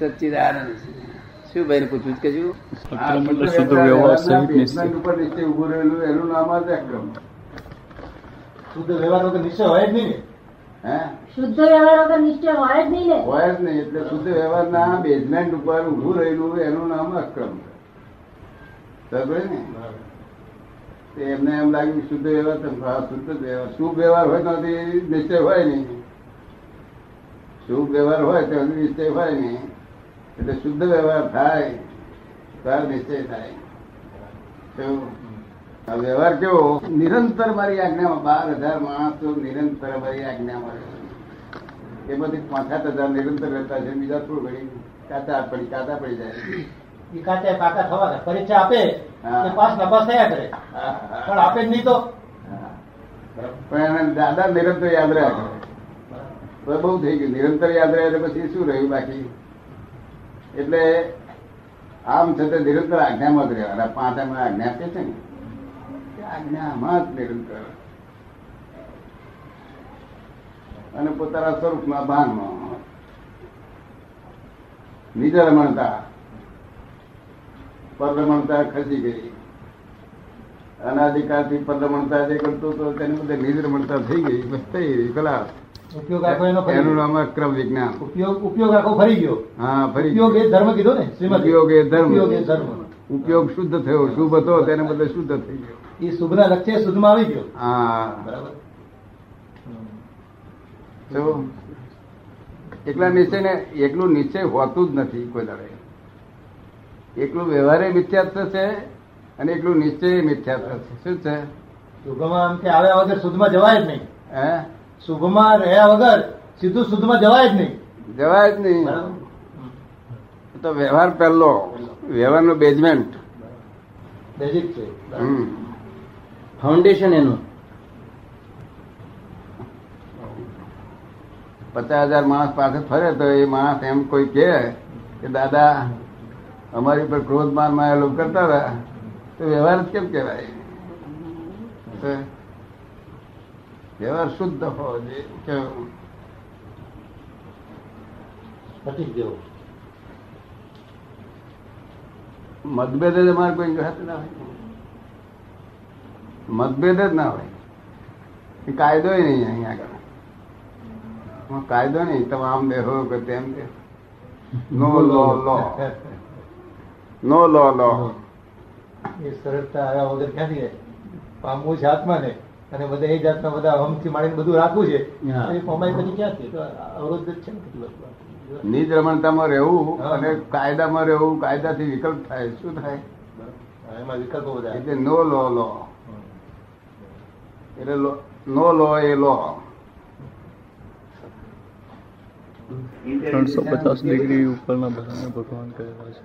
સચ્ચિદાનંદ શું ભાઈ પૂછવું કે શું? ઉભું રહેલું એનું નામ જ અક્રમ. શુદ્ધ વ્યવહાર વગર નિશ્ચય હોય જ નહીં હે? શુદ્ધ વ્યવહાર વગર નિશ્ચય હોય જ નહીં ને? હોય જ નહીં એટલે શુદ્ધ વ્યવહારના બેઝમેન્ટ ઉપર ઉભું રહેલું એનું નામ અક્રમ ને? તે એમને એમ લાગ્યું શુદ્ધ વ્યવહાર તો શુદ્ધ વ્યવહાર. શુભ વ્યવહાર હોય તો નિશ્ચય હોય નહીં. શુભ વ્યવહાર હોય તો નિશ્ચય હોય નહીં. એટલે શુદ્ધ વ્યવહાર થાય ત્યારે નિશ્ચય થાય. વ્યવહાર કેવો? નિરંતર મારી આજ્ઞામાં બાર હજાર માણસો નિરંતર મારી આજ્ઞામાં રહે એમાંથી પાંચ સાત હજાર નિરંતર રહેતા છે બીજા થોડું ઘડી કાચા પડી કાચા પડી જાય એ કાચા પાકા થવાના પરીક્ષા આપે. પાસ નપાસ થયા કરે. પણ આપે જ નહીં તો? પણ દાદા નિરંતર યાદ રહ્યા કરે. તો બહુ થઈ ગયું. નિરંતર યાદ રહ્યા એટલે પછી શું રહ્યું બાકી? એટલે આમ છતાં નિરંતર આજ્ઞામાં જ રહેવાના. પાંચ અમે આજ્ઞા આપે છે ને? આજ્ઞામાં જ નિરંતર. અને પોતાના સ્વરૂપમાં ભાનમાં નિજ રમણતા પરરમણતા ખસી ગઈ. અનાધિકારથી પરરમણતા જે કરતો હતો તેની બધે નિજ રમણતા થઈ ગઈ, બસ થઈ ગઈ કલા ઉપયોગ આખો એનો એનું નામ અક્રમ વિજ્ઞાન. ઉપયોગ ઉપયોગ આખો ફરી ગયો. હા ફરી ઉપયોગ એ ધર્મ કીધો ને ઉપયોગ એ ધર્મ. ઉપયોગ એ ધર્મ. ઉપયોગ શુદ્ધ થયો. શુભ હતો તેને બદલે શુદ્ધ થઈ ગયો. એ શુભના લક્ષ્ય શુદ્ધમાં આવી ગયો. હા. બરાબર? તો એકલા નિશ્ચય ને એકલું નિશ્ચય હોતું જ નથી કોઈ દાડે. એકલું વ્યવહારે મિથ્યાત્વ છે અને એકલું નિશ્ચય મિથ્યાત્વ છે. શું છે? શુભમાં આમ કે આવ્યા વગર શુદ્ધમાં જવાય જ નહીં. હે? શુભમાં રહ્યા વગર સીધું શુદ્ધમાં જવાય જ નહીં. જવાય જ નહીં. તો વ્યવહાર પહેલો. વ્યવહારનો બેઝમેન્ટ બેઝિક છે. ફાઉન્ડેશન એનું. પચાસ હજાર માણસ પાસે ફરે તો એ માણસ એમ કોઈ કે કે દાદા અમારી પર ક્રોધ માનમાં લોકો કરતા હતા. તો વ્યવહાર જ કેમ કહેવાય? તો વ્યવહાર શુદ્ધ હોવો જોઈએ કેવું? ગયો મતભેદ જ અમારે કોઈ ઘાત ના હોય. મતભેદ જ ના હોય. એ કાયદો નહીં અહીંયા આગળ. કાયદો નહીં. તમે આમ દેહો કે તેમ નો લો લો. નો લો લો. એ સરળતા આવ્યા વગર ક્યાંથી પામવું છે આત્માને. અને બધા એ જાતના બધા હમથી માણીને બધું રાખવું છે. એ પમાઈ પછી ક્યાંથી તો અવરોધ જ છે ને કેટલું બધું. નિજ રમણતામાં રહેવું અને કાયદામાં રહેવું કાયદાથી વિકલ્પ થાય શું થાય? એમાં વિકલ્પો બધા એટલે નો લો લો. એટલે નો લો એ લો. ત્રણસો પચાસ ડિગ્રી ઉપરના બધાને ભગવાન કહેવા છે.